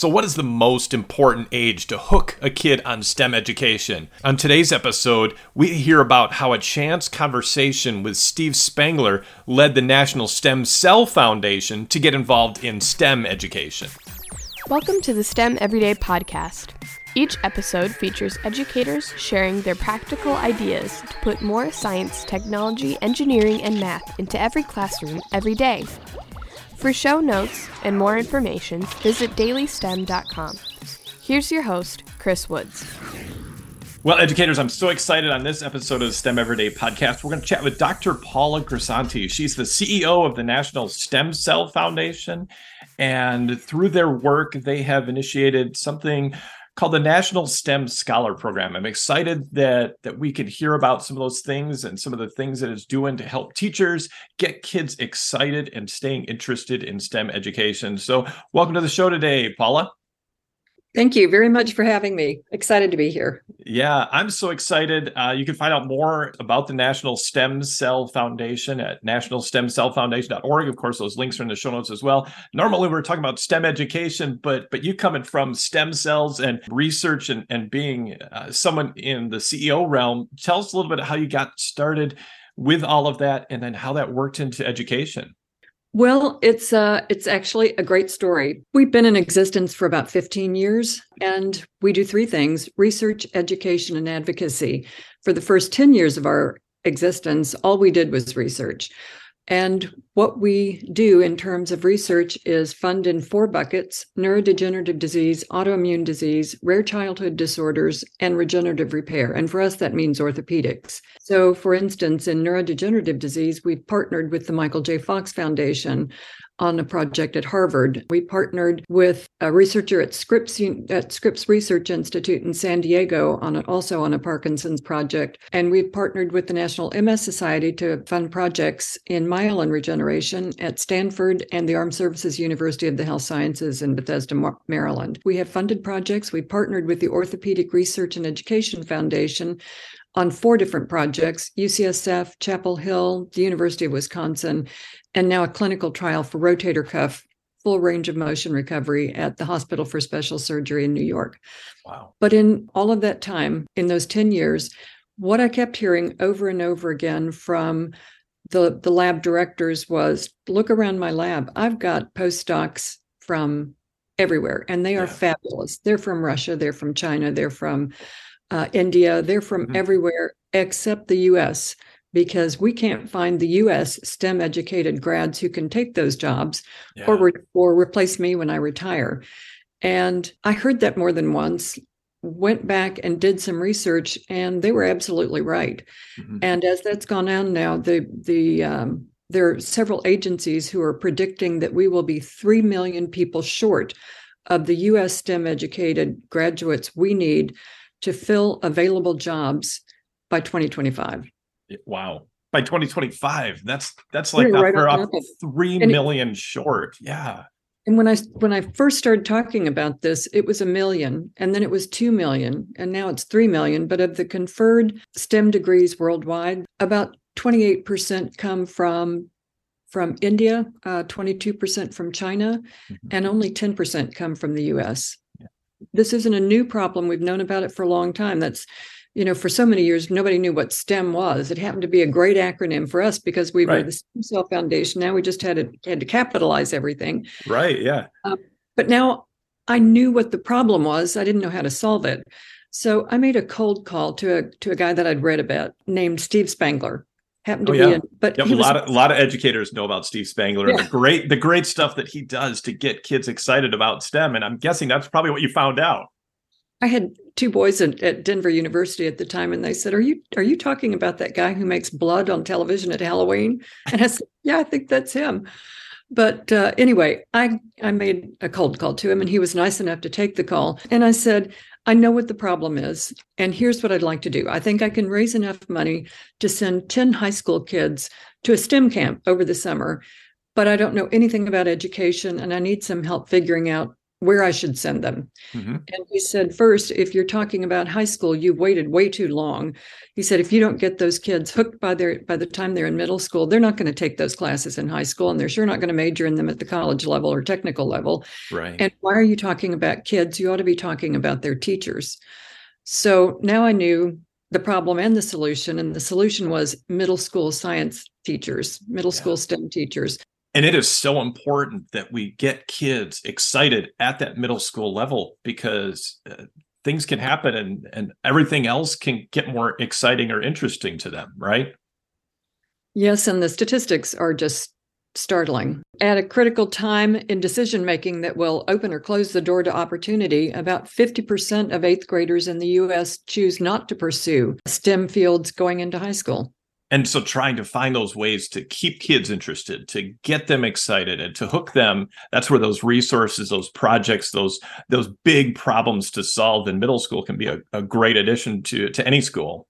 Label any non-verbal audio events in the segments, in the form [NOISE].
So, what is the most important age to hook a kid on STEM education? On today's episode, we hear about how a chance conversation with Steve Spangler led the National Stem Cell Foundation to get involved in STEM education. Welcome to the STEM Everyday Podcast. Each episode features educators sharing their practical ideas to put more science, technology, engineering, and math into every classroom every day. For show notes and more information, visit dailystem.com. Here's your host, Chris Woods. Well, educators, I'm so excited on this episode of the STEM Everyday podcast. We're going to chat with Dr. Paula Grisanti. She's the CEO of the National Stem Cell Foundation. And through their work, they have initiated something called the National STEM Scholar Program. I'm excited that that we could hear about some of those things and some of the things that it's doing to help teachers get kids excited and staying interested in STEM education. So, welcome to the show today, Paula. Thank you very much for having me. Excited to be here. Yeah, I'm so excited. Uh, you can find out more about the National Stem Cell Foundation at nationalstemcellfoundation.org. Of course, those links are in the show notes as well. Normally, we're talking about STEM education, but but you coming from stem cells and research and, and being uh, someone in the CEO realm, tell us a little bit how you got started with all of that and then how that worked into education. Well, it's uh it's actually a great story. We've been in existence for about 15 years and we do three things: research, education, and advocacy. For the first 10 years of our existence, all we did was research. And what we do in terms of research is fund in four buckets neurodegenerative disease, autoimmune disease, rare childhood disorders, and regenerative repair. And for us, that means orthopedics. So, for instance, in neurodegenerative disease, we've partnered with the Michael J. Fox Foundation on a project at Harvard. We partnered with a researcher at Scripps at Scripps Research Institute in San Diego on a, also on a Parkinson's project, and we've partnered with the National MS Society to fund projects in myelin regeneration at Stanford and the Armed Services University of the Health Sciences in Bethesda, Maryland. We have funded projects. We partnered with the Orthopedic Research and Education Foundation on four different projects UCSF, Chapel Hill, the University of Wisconsin, and now a clinical trial for rotator cuff full range of motion recovery at the Hospital for Special Surgery in New York. Wow. But in all of that time, in those 10 years, what I kept hearing over and over again from the, the lab directors was look around my lab. I've got postdocs from everywhere, and they are yeah. fabulous. They're from Russia, they're from China, they're from uh, India, they're from mm-hmm. everywhere except the US because we can't find the US STEM educated grads who can take those jobs yeah. or, re- or replace me when I retire. And I heard that more than once, went back and did some research, and they were absolutely right. Mm-hmm. And as that's gone on now, the, the, um, there are several agencies who are predicting that we will be 3 million people short of the US STEM educated graduates we need to fill available jobs by 2025. Wow. By 2025. That's that's like right we're up three million short. Yeah. And when I when I first started talking about this, it was a million, and then it was two million, and now it's three million. But of the conferred STEM degrees worldwide, about 28% come from from India, uh, 22% from China, mm-hmm. and only 10% come from the US. Yeah. This isn't a new problem. We've known about it for a long time. That's you know, for so many years, nobody knew what STEM was. It happened to be a great acronym for us because we right. were the Stem Cell Foundation. Now we just had to had to capitalize everything. Right. Yeah. Um, but now I knew what the problem was. I didn't know how to solve it. So I made a cold call to a to a guy that I'd read about named Steve Spangler. Happened to oh, yeah. be but yep, a lot of a lot of educators know about Steve Spangler yeah. and the great the great stuff that he does to get kids excited about STEM. And I'm guessing that's probably what you found out. I had two boys at, at, Denver University at the time, and they said, "Are you are you talking about that guy who makes blood on television at Halloween?" And I said, "Yeah, I think that's him." But uh, anyway, I I made a cold call to him, and he was nice enough to take the call. And I said, "I know what the problem is, and here's what I'd like to do. I think I can raise enough money to send ten high school kids to a STEM camp over the summer." But I don't know anything about education, and I need some help figuring out where I should send them. Mm-hmm. And he said, first, if you're talking about high school, you've waited way too long. He said, if you don't get those kids hooked by their by the time they're in middle school, they're not going to take those classes in high school, and they're sure not going to major in them at the college level or technical level. Right. And why are you talking about kids? You ought to be talking about their teachers. So now I knew the problem and the solution. And the solution was middle school science teachers, middle yeah. school STEM teachers. And it is so important that we get kids excited at that middle school level because uh, things can happen and, and everything else can get more exciting or interesting to them, right? Yes. And the statistics are just startling. At a critical time in decision making that will open or close the door to opportunity, about 50% of eighth graders in the US choose not to pursue STEM fields going into high school. And so trying to find those ways to keep kids interested, to get them excited and to hook them, that's where those resources, those projects, those those big problems to solve in middle school can be a, a great addition to, to any school.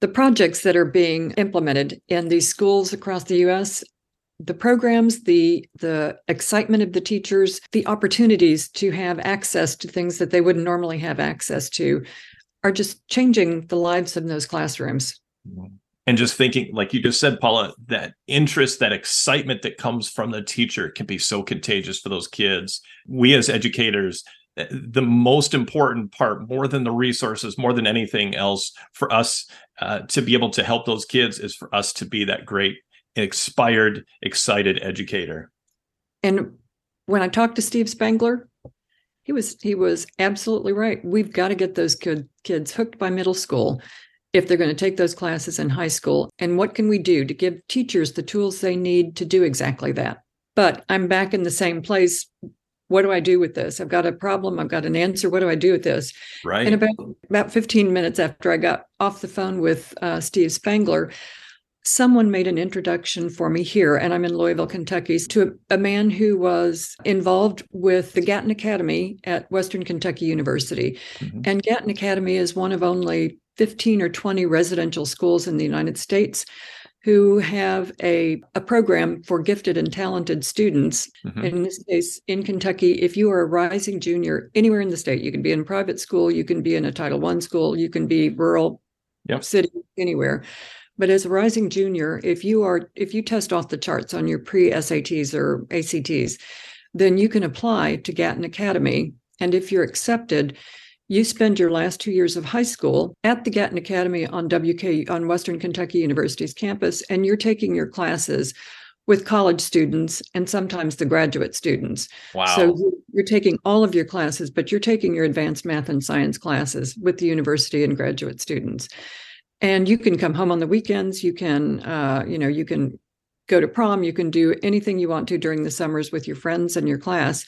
The projects that are being implemented in these schools across the US the programs the the excitement of the teachers the opportunities to have access to things that they wouldn't normally have access to are just changing the lives of those classrooms mm-hmm. And just thinking like you just said paula that interest that excitement that comes from the teacher can be so contagious for those kids we as educators eh, the most important part more than the resources more than anything else for us uh, to be able to help those kids is for us to be that great inspired excited educator. And when I talked to Steve Spangler, he was he was absolutely right. We've got to get those kid, kids hooked by middle school if they're going to take those classes in high school. And what can we do to give teachers the tools they need to do exactly that? But I'm back in the same place. What do I do with this? I've got a problem. I've got an answer. What do I do with this? Right. And about about 15 minutes after I got off the phone with uh, Steve Spangler, someone made an introduction for me here, and I'm in Louisville, Kentucky, to a, a, man who was involved with the Gatton Academy at Western Kentucky University. Mm-hmm. And Gatton Academy is one of only 15 or 20 residential schools in the United States who have a, a program for gifted and talented students. Mm-hmm. In this case, in Kentucky, if you are a rising junior anywhere in the state, you can be in a private school, you can be in a Title I school, you can be rural, yep. city, anywhere but as a rising junior, if you are if you test off the charts on your pre-SATs or ACTs, then you can apply to Gatton Academy. And if you're accepted, you spend your last two years of high school at the Gatton Academy on WK on Western Kentucky University's campus, and you're taking your classes with college students and sometimes the graduate students. Wow. So you're taking all of your classes, but you're taking your advanced math and science classes with the university and graduate students and you can come home on the weekends you can uh, you know you can go to prom you can do anything you want to during the summers with your friends and your class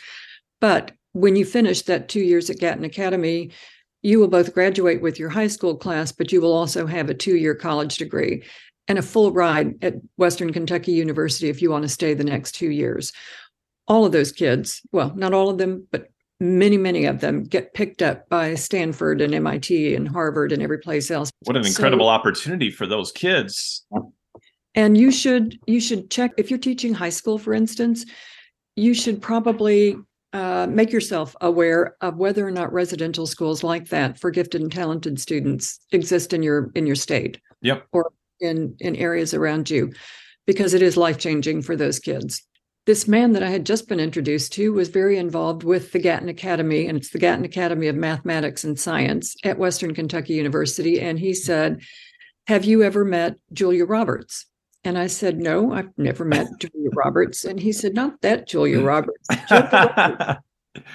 but when you finish that two years at gatton academy you will both graduate with your high school class but you will also have a two-year college degree and a full ride at western kentucky university if you want to stay the next two years all of those kids well not all of them but many, many of them get picked up by Stanford and MIT and Harvard and every place else. What an incredible so, opportunity for those kids. And you should you should check if you're teaching high school, for instance, you should probably uh, make yourself aware of whether or not residential schools like that for gifted and talented students exist in your in your state. Yep. Or in in areas around you, because it is life changing for those kids this man that I had just been introduced to was very involved with the Gatton Academy, and it's the Gatton Academy of Mathematics and Science at Western Kentucky University. And he said, Have you ever met Julia Roberts? And I said, No, I've never [LAUGHS] met Julia Roberts. And he said, Not that Julia [LAUGHS] Roberts, [LAUGHS] Julia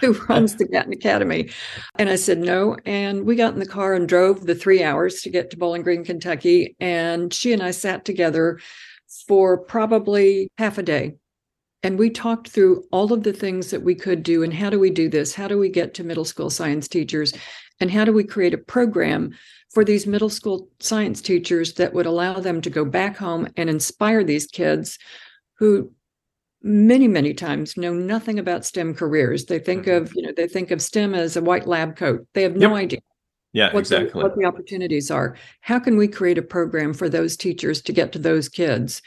who runs the Gatton Academy. And I said, No. And we got in the car and drove the three hours to get to Bowling Green, Kentucky. And she and I sat together for probably half a day and we talked through all of the things that we could do and how do we do this? How do we get to middle school science teachers? And how do we create a program for these middle school science teachers that would allow them to go back home and inspire these kids who many many times know nothing about stem careers they think mm-hmm. of you know they think of stem as a white lab coat they have no yep. idea yeah what exactly the, what the opportunities are how can we create a program for those teachers to get to those kids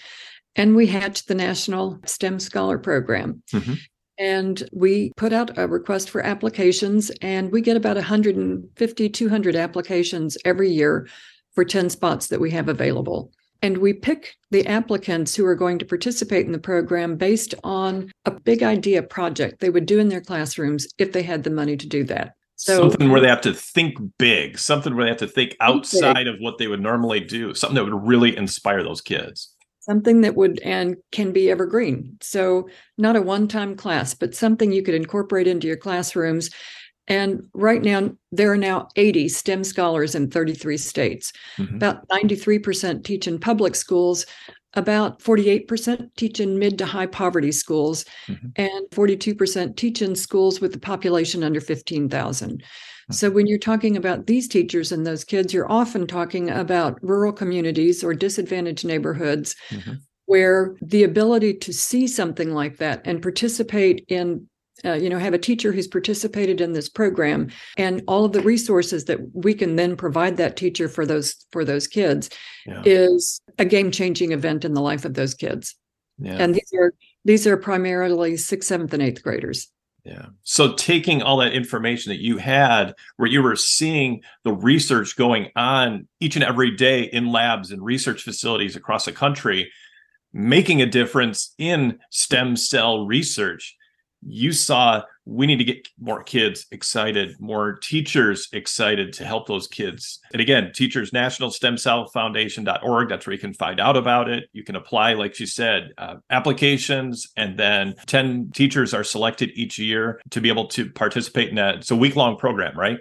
and we hatched the National STEM Scholar Program. Mm-hmm. And we put out a request for applications, and we get about 150, 200 applications every year for 10 spots that we have available. And we pick the applicants who are going to participate in the program based on a big idea project they would do in their classrooms if they had the money to do that. So something where they have to think big, something where they have to think outside of what they would normally do, something that would really inspire those kids. Something that would and can be evergreen. So not a one-time class, but something you could incorporate into your classrooms. And right now, there are now 80 STEM scholars in 33 states. Mm-hmm. About 93% teach in public schools, about 48% teach in mid to high poverty schools, mm-hmm. and 42% teach in schools with a population under 15,000. So, when you're talking about these teachers and those kids, you're often talking about rural communities or disadvantaged neighborhoods mm-hmm. where the ability to see something like that and participate in uh, you know have a teacher who's participated in this program and all of the resources that we can then provide that teacher for those for those kids yeah. is a game changing event in the life of those kids yeah. and these are these are primarily sixth seventh and eighth graders yeah. So taking all that information that you had where you were seeing the research going on each and every day in labs and research facilities across the country, making a difference in stem cell research you saw we need to get more kids excited, more teachers excited to help those kids. And again, Teachers National Stem Cell Foundation.org, that's where you can find out about it. You can apply, like she said, uh, applications, and then 10 teachers are selected each year to be able to participate in that. It's a week long program, right?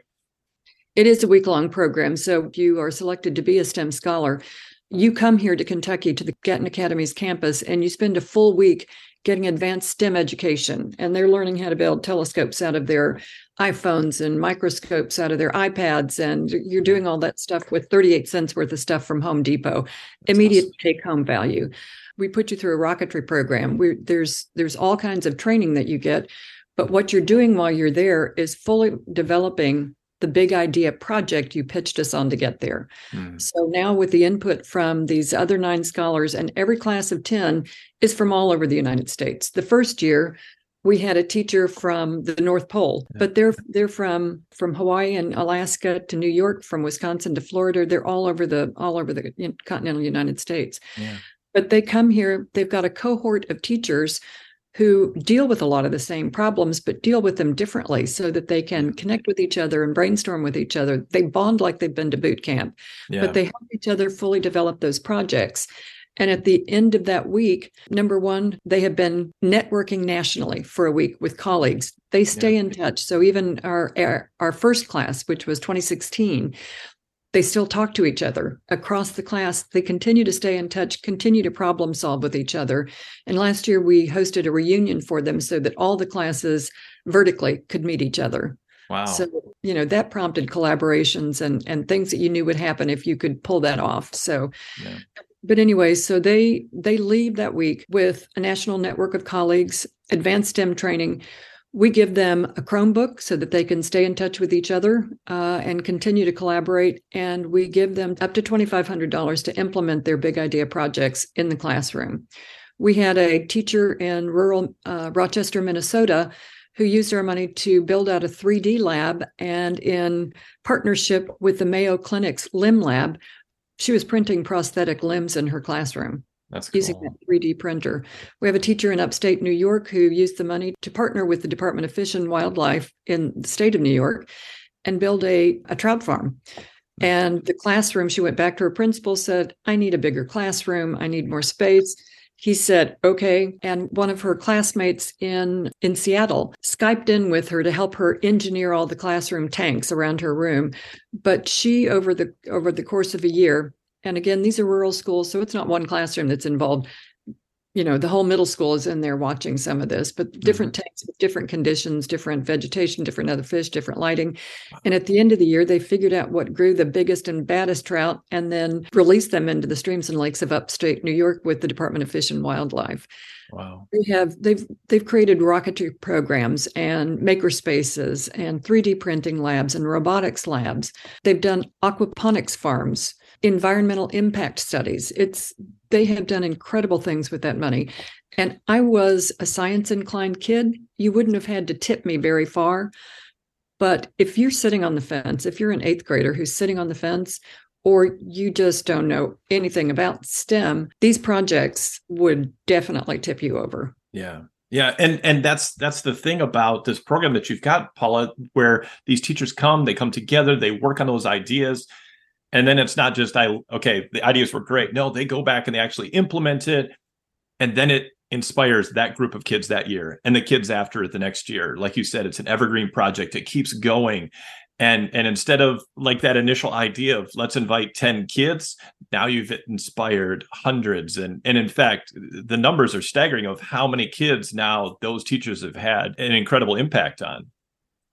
It is a week long program. So if you are selected to be a STEM scholar, you come here to Kentucky to the Gatton Academy's campus and you spend a full week getting advanced STEM education, and they're learning how to build telescopes out of their iPhones and microscopes out of their iPads. And you're doing all that stuff with 38 cents worth of stuff from Home Depot, That's immediate awesome. take home value. We put you through a rocketry program. We, there's there's all kinds of training that you get, but what you're doing while you're there is fully developing the big idea project you pitched us on to get there. Mm. So now, with the input from these other nine scholars, and every class of 10 is from all over the United States. The first year, we had a teacher from the North Pole, yeah. but they're they're from from Hawaii and Alaska to New York, from Wisconsin to Florida. They're all over the all over the continental United States. Yeah. But they come here. They've got a cohort of teachers who deal with a lot of the same problems, but deal with them differently so that they can mm-hmm. connect with each other and brainstorm with each other. They bond like they've been to boot camp, yeah. but they help each other fully develop those projects. And at the end of that week, number one, they have been networking nationally for a week with colleagues. They stay yeah. in touch. So even our, our, our first class, which was 2016, they still talk to each other across the class. They continue to stay in touch, continue to problem solve with each other. And last year we hosted a reunion for them so that all the classes vertically could meet each other. Wow. So, you know, that prompted collaborations and and things that you knew would happen if you could pull that off. So yeah. but anyway, so they they leave that week with a national network of colleagues, advanced STEM training we give them a Chromebook so that they can stay in touch with each other uh, and continue to collaborate. And we give them up to $2,500 to implement their big idea projects in the classroom. We had a teacher in rural uh, Rochester, Minnesota, who used our money to build out a 3D lab. And in partnership with the Mayo Clinic's Limb Lab, she was printing prosthetic limbs in her classroom. That's cool. using that 3D printer. We have a teacher in upstate New York who used the money to partner with the Department of Fish and Wildlife in the state of New York and build a, a trout farm. And the classroom, she went back to her principal, said, I need a bigger classroom. I need more space. He said, okay. And one of her classmates in, in Seattle Skyped in with her to help her engineer all the classroom tanks around her room. But she, over the over the course of a year, and again, these are rural schools, so it's not one classroom that's involved. You know, the whole middle school is in there watching some of this, but different mm-hmm. tanks with different conditions, different vegetation, different other fish, different lighting. And at the end of the year, they figured out what grew the biggest and baddest trout and then released them into the streams and lakes of upstate New York with the Department of Fish and Wildlife. Wow. They have they've they've created rocketry programs and maker spaces and 3D printing labs and robotics labs. They've done aquaponics farms environmental impact studies. It's they have done incredible things with that money. And I was a science inclined kid. You wouldn't have had to tip me very far. But if you're sitting on the fence, if you're an eighth grader who's sitting on the fence, or you just don't know anything about STEM, these projects would definitely tip you over. Yeah. Yeah, and and that's that's the thing about this program that you've got, Paula, where these teachers come, they come together, they work on those ideas, and then it's not just I okay, the ideas were great. No, they go back and they actually implement it, and then it inspires that group of kids that year and the kids after it the next year. Like you said, it's an evergreen project. It keeps going, and and instead of like that initial idea of let's invite 10 kids now you've inspired hundreds. And and in fact the numbers are staggering of how many kids now those teachers have had an incredible impact on.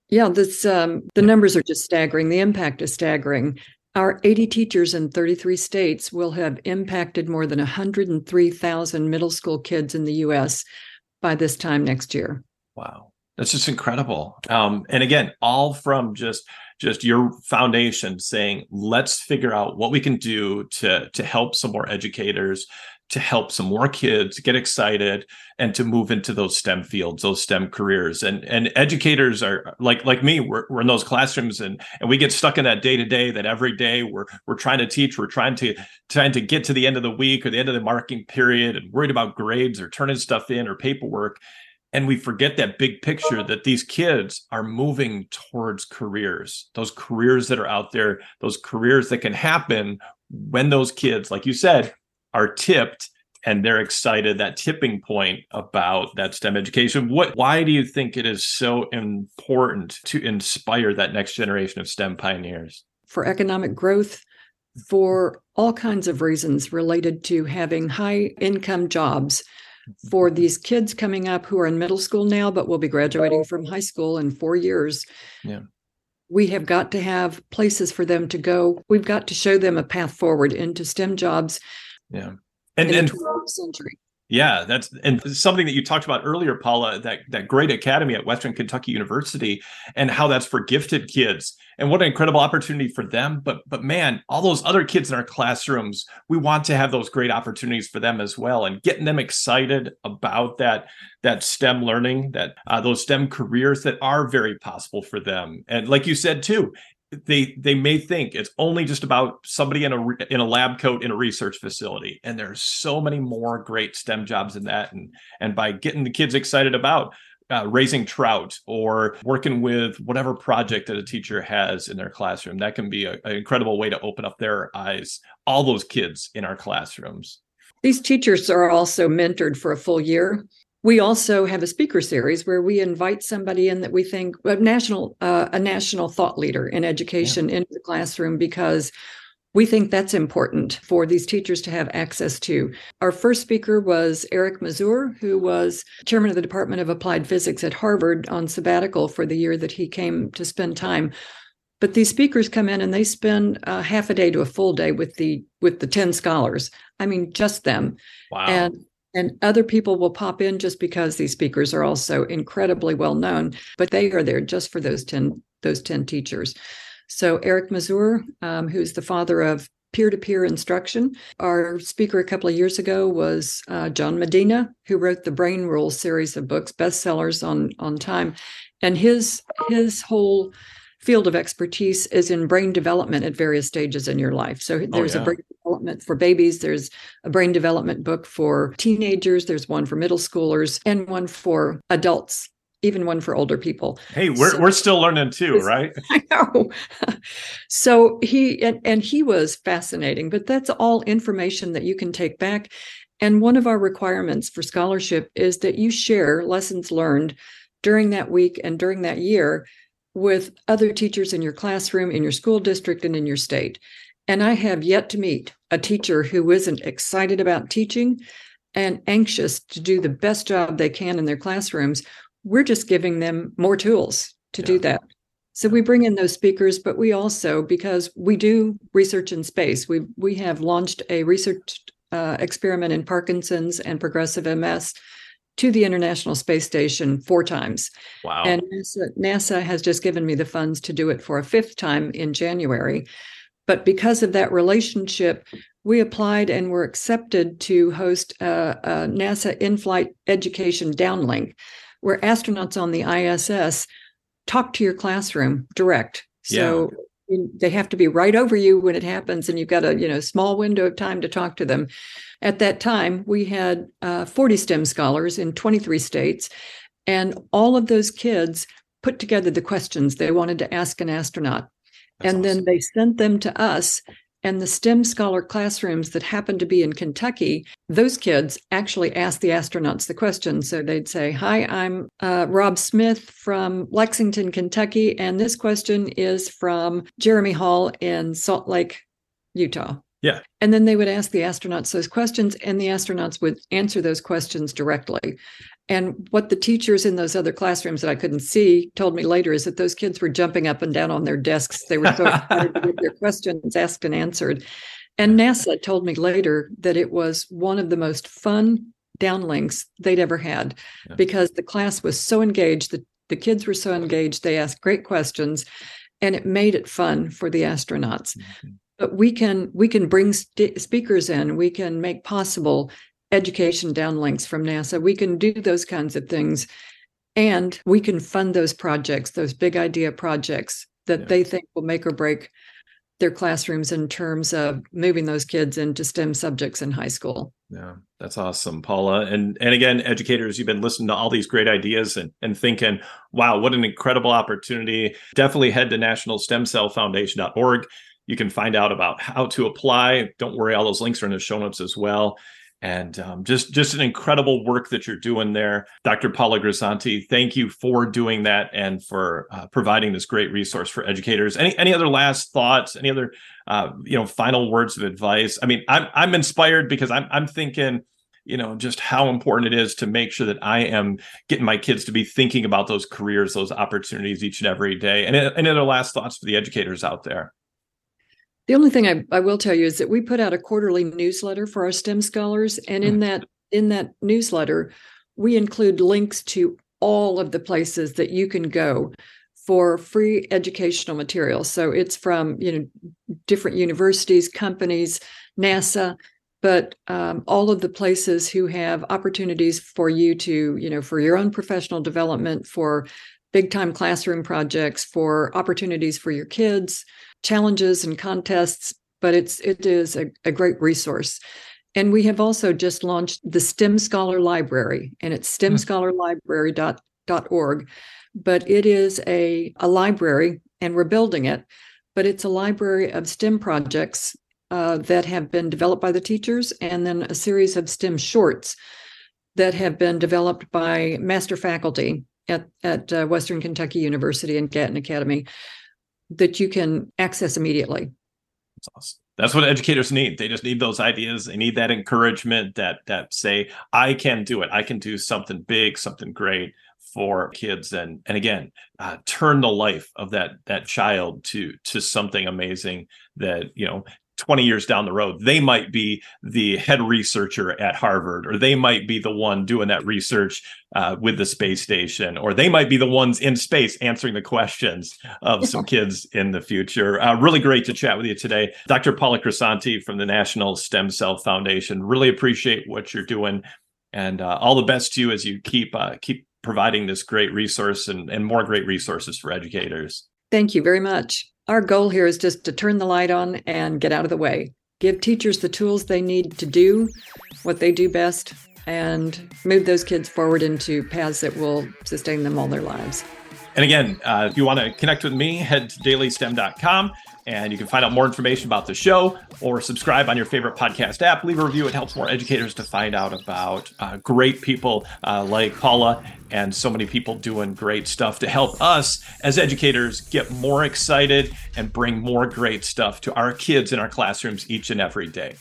Yeah this um, the numbers are just staggering. The impact is staggering our 80 teachers in 33 states will have impacted more than 103,000 middle school kids in the US by this time next year. Wow. That's just incredible. Um, and again, all from just just your foundation saying, let's figure out what we can do to to help some more educators, to help some more kids get excited and to move into those STEM fields, those STEM careers. And and educators are like like me, we're, we're in those classrooms and and we get stuck in that day to day, that every day we're we're trying to teach, we're trying to trying to get to the end of the week or the end of the marking period and worried about grades or turning stuff in or paperwork and we forget that big picture that these kids are moving towards careers those careers that are out there those careers that can happen when those kids like you said are tipped and they're excited that tipping point about that STEM education. What why do you think it is so important to inspire that next generation of STEM pioneers? For economic growth, for all kinds of reasons related to having high income jobs for mm-hmm. these kids coming up who are in middle school now, but will be graduating from high school in four years. Yeah. We have got to have places for them to go. We've got to show them a path forward into STEM jobs. Yeah. And, 12th century. Yeah, that's and something that you talked about earlier, Paula, that that great academy at Western Kentucky University and how that's for gifted kids. And what an incredible opportunity for them. But but man, all those other kids in our classrooms, we want to have those great opportunities for them as well and getting them excited about that that STEM learning, that uh, those STEM careers that are very possible for them. And like you said too, they they may think it's only just about somebody in a in a lab coat in a research facility and there's so many more great stem jobs in that. And and by getting the kids excited about uh, raising trout or working with whatever project that a teacher has in their classroom that can be an incredible way to open up their eyes all those kids in our classrooms. These teachers are also mentored for a full year we also have a speaker series where we invite somebody in that we think a national uh, a national thought leader in education yeah. into the classroom because we think that's important for these teachers to have access to. Our first speaker was Eric Mazur, who was chairman of the Department of Applied Physics at Harvard on sabbatical for the year that he came to spend time. But these speakers come in and they spend uh, half a day to a full day with the with the ten scholars. I mean, just them. Wow. And and other people will pop in just because these speakers are also incredibly well known, but they are there just for those 10, those 10 teachers. So Eric Mazur, um, who's the father of peer-to-peer instruction. Our speaker a couple of years ago was uh, John Medina, who wrote the Brain Rules series of books, bestsellers on on time, and his his whole field of expertise is in brain development at various stages in your life. So oh, there's oh, yeah. a brain development for babies, there's a brain development book for teenagers, there's one for middle schoolers, and one for adults. Even one for older people. Hey, we're so, we're still learning too, right? [LAUGHS] I know. [LAUGHS] so he and, and he was fascinating, but that's all information that you can take back. And one of our requirements for scholarship is that you share lessons learned during that week and during that year with other teachers in your classroom, in your school district, and in your state. And I have yet to meet a teacher who isn't excited about teaching and anxious to do the best job they can in their classrooms. We're just giving them more tools to yeah. do that. So we bring in those speakers, but we also, because we do research in space, we we have launched a research uh, experiment in Parkinson's and progressive MS to the International Space Station four times. Wow. And NASA, NASA, has just given me the funds to do it for a fifth time in January. But because of that relationship, we applied and were accepted to host a, a NASA in flight education downlink where astronauts on the ISS talk to your classroom direct. So yeah. They have to be right over you when it happens, and you've got a you know small window of time to talk to them. At that time, we had uh, 40 STEM scholars in 23 states, and all of those kids put together the questions they wanted to ask an astronaut. That's and awesome. then they sent them to us and the STEM scholar classrooms that happened to be in Kentucky, those kids actually asked the astronauts the question. So they'd say, Hi, I'm uh, Rob Smith from Lexington, Kentucky. And this question is from Jeremy Hall in Salt Lake, Utah. Yeah. And then they would ask the astronauts those questions, and the astronauts would answer those questions directly. And what the teachers in those other classrooms that I couldn't see told me later is that those kids were jumping up and down on their desks. They were so [LAUGHS] excited to get their questions asked and answered. And NASA told me later that it was one of the most fun downlinks they'd ever had yeah. because the class was so engaged, the, the kids were so engaged, they asked great questions, and it made it fun for the astronauts. Mm-hmm. But we can we can bring st- speakers in, we can make possible education downlinks from NASA. We can do those kinds of things. And we can fund those projects, those big idea projects that yeah. they think will make or break their classrooms in terms of moving those kids into STEM subjects in high school. Yeah, that's awesome, Paula. And and again, educators, you've been listening to all these great ideas and, and thinking, wow, what an incredible opportunity. Definitely head to nationalstemcellfoundation.org. You can find out about how to apply. Don't worry, all those links are in the show notes as well and um, just just an incredible work that you're doing there. Dr paula grisanti thank you for doing that and for uh, providing this great resource for educators. Any any other last thoughts? Any other uh, you know final words of advice? I mean i'm i'm inspired because i'm i'm thinking you know just how important it is to make sure that i am getting my kids to be thinking about those careers those opportunities each and every day. And any other last thoughts for the educators out there the only thing I, I will tell you is that we put out a quarterly newsletter for our STEM scholars, and in hmm. that in that newsletter, we include links to all of the places that you can go for free educational material. So it's from you know different universities, companies, NASA, but um, all of the places who have opportunities for you to you know for your own professional development, for big time classroom projects, for opportunities for your kids challenges and contests, but it's it is a, a great resource. And we have also just launched the STEM Scholar Library, and it's hmm. stemscholarlibrary.org. But it is a, a library, and we're building it, but it's a library of STEM projects uh, that have been developed by the teachers, and then a series of STEM shorts that have been developed by master faculty at, at uh, Western Kentucky University and Gatton Academy that you can access immediately. That's awesome. That's what educators need. They just need those ideas. They need that encouragement that that say, I can do it. I can do something big, something great for kids and and again uh, turn the life of that that child to to something amazing that you know 20 years down the road, they might be the head researcher at Harvard, or they might be the one doing that research uh, with the space station, or they might be the ones in space answering the questions of some [LAUGHS] kids in the future. Uh, really great to chat with you today. Dr. Paula Grisanti from the National Stem Cell Foundation. Really appreciate what you're doing. And uh, all the best to you as you keep uh, keep providing this great resource and, and more great resources for educators. Thank you very much. Our goal here is just to turn the light on and get out of the way. Give teachers the tools they need to do what they do best and move those kids forward into paths that will sustain them all their lives. And again, uh, if you want to connect with me, head to dailystem.com and you can find out more information about the show or subscribe on your favorite podcast app. Leave a review. It helps more educators to find out about uh, great people uh, like Paula and so many people doing great stuff to help us as educators get more excited and bring more great stuff to our kids in our classrooms each and every day.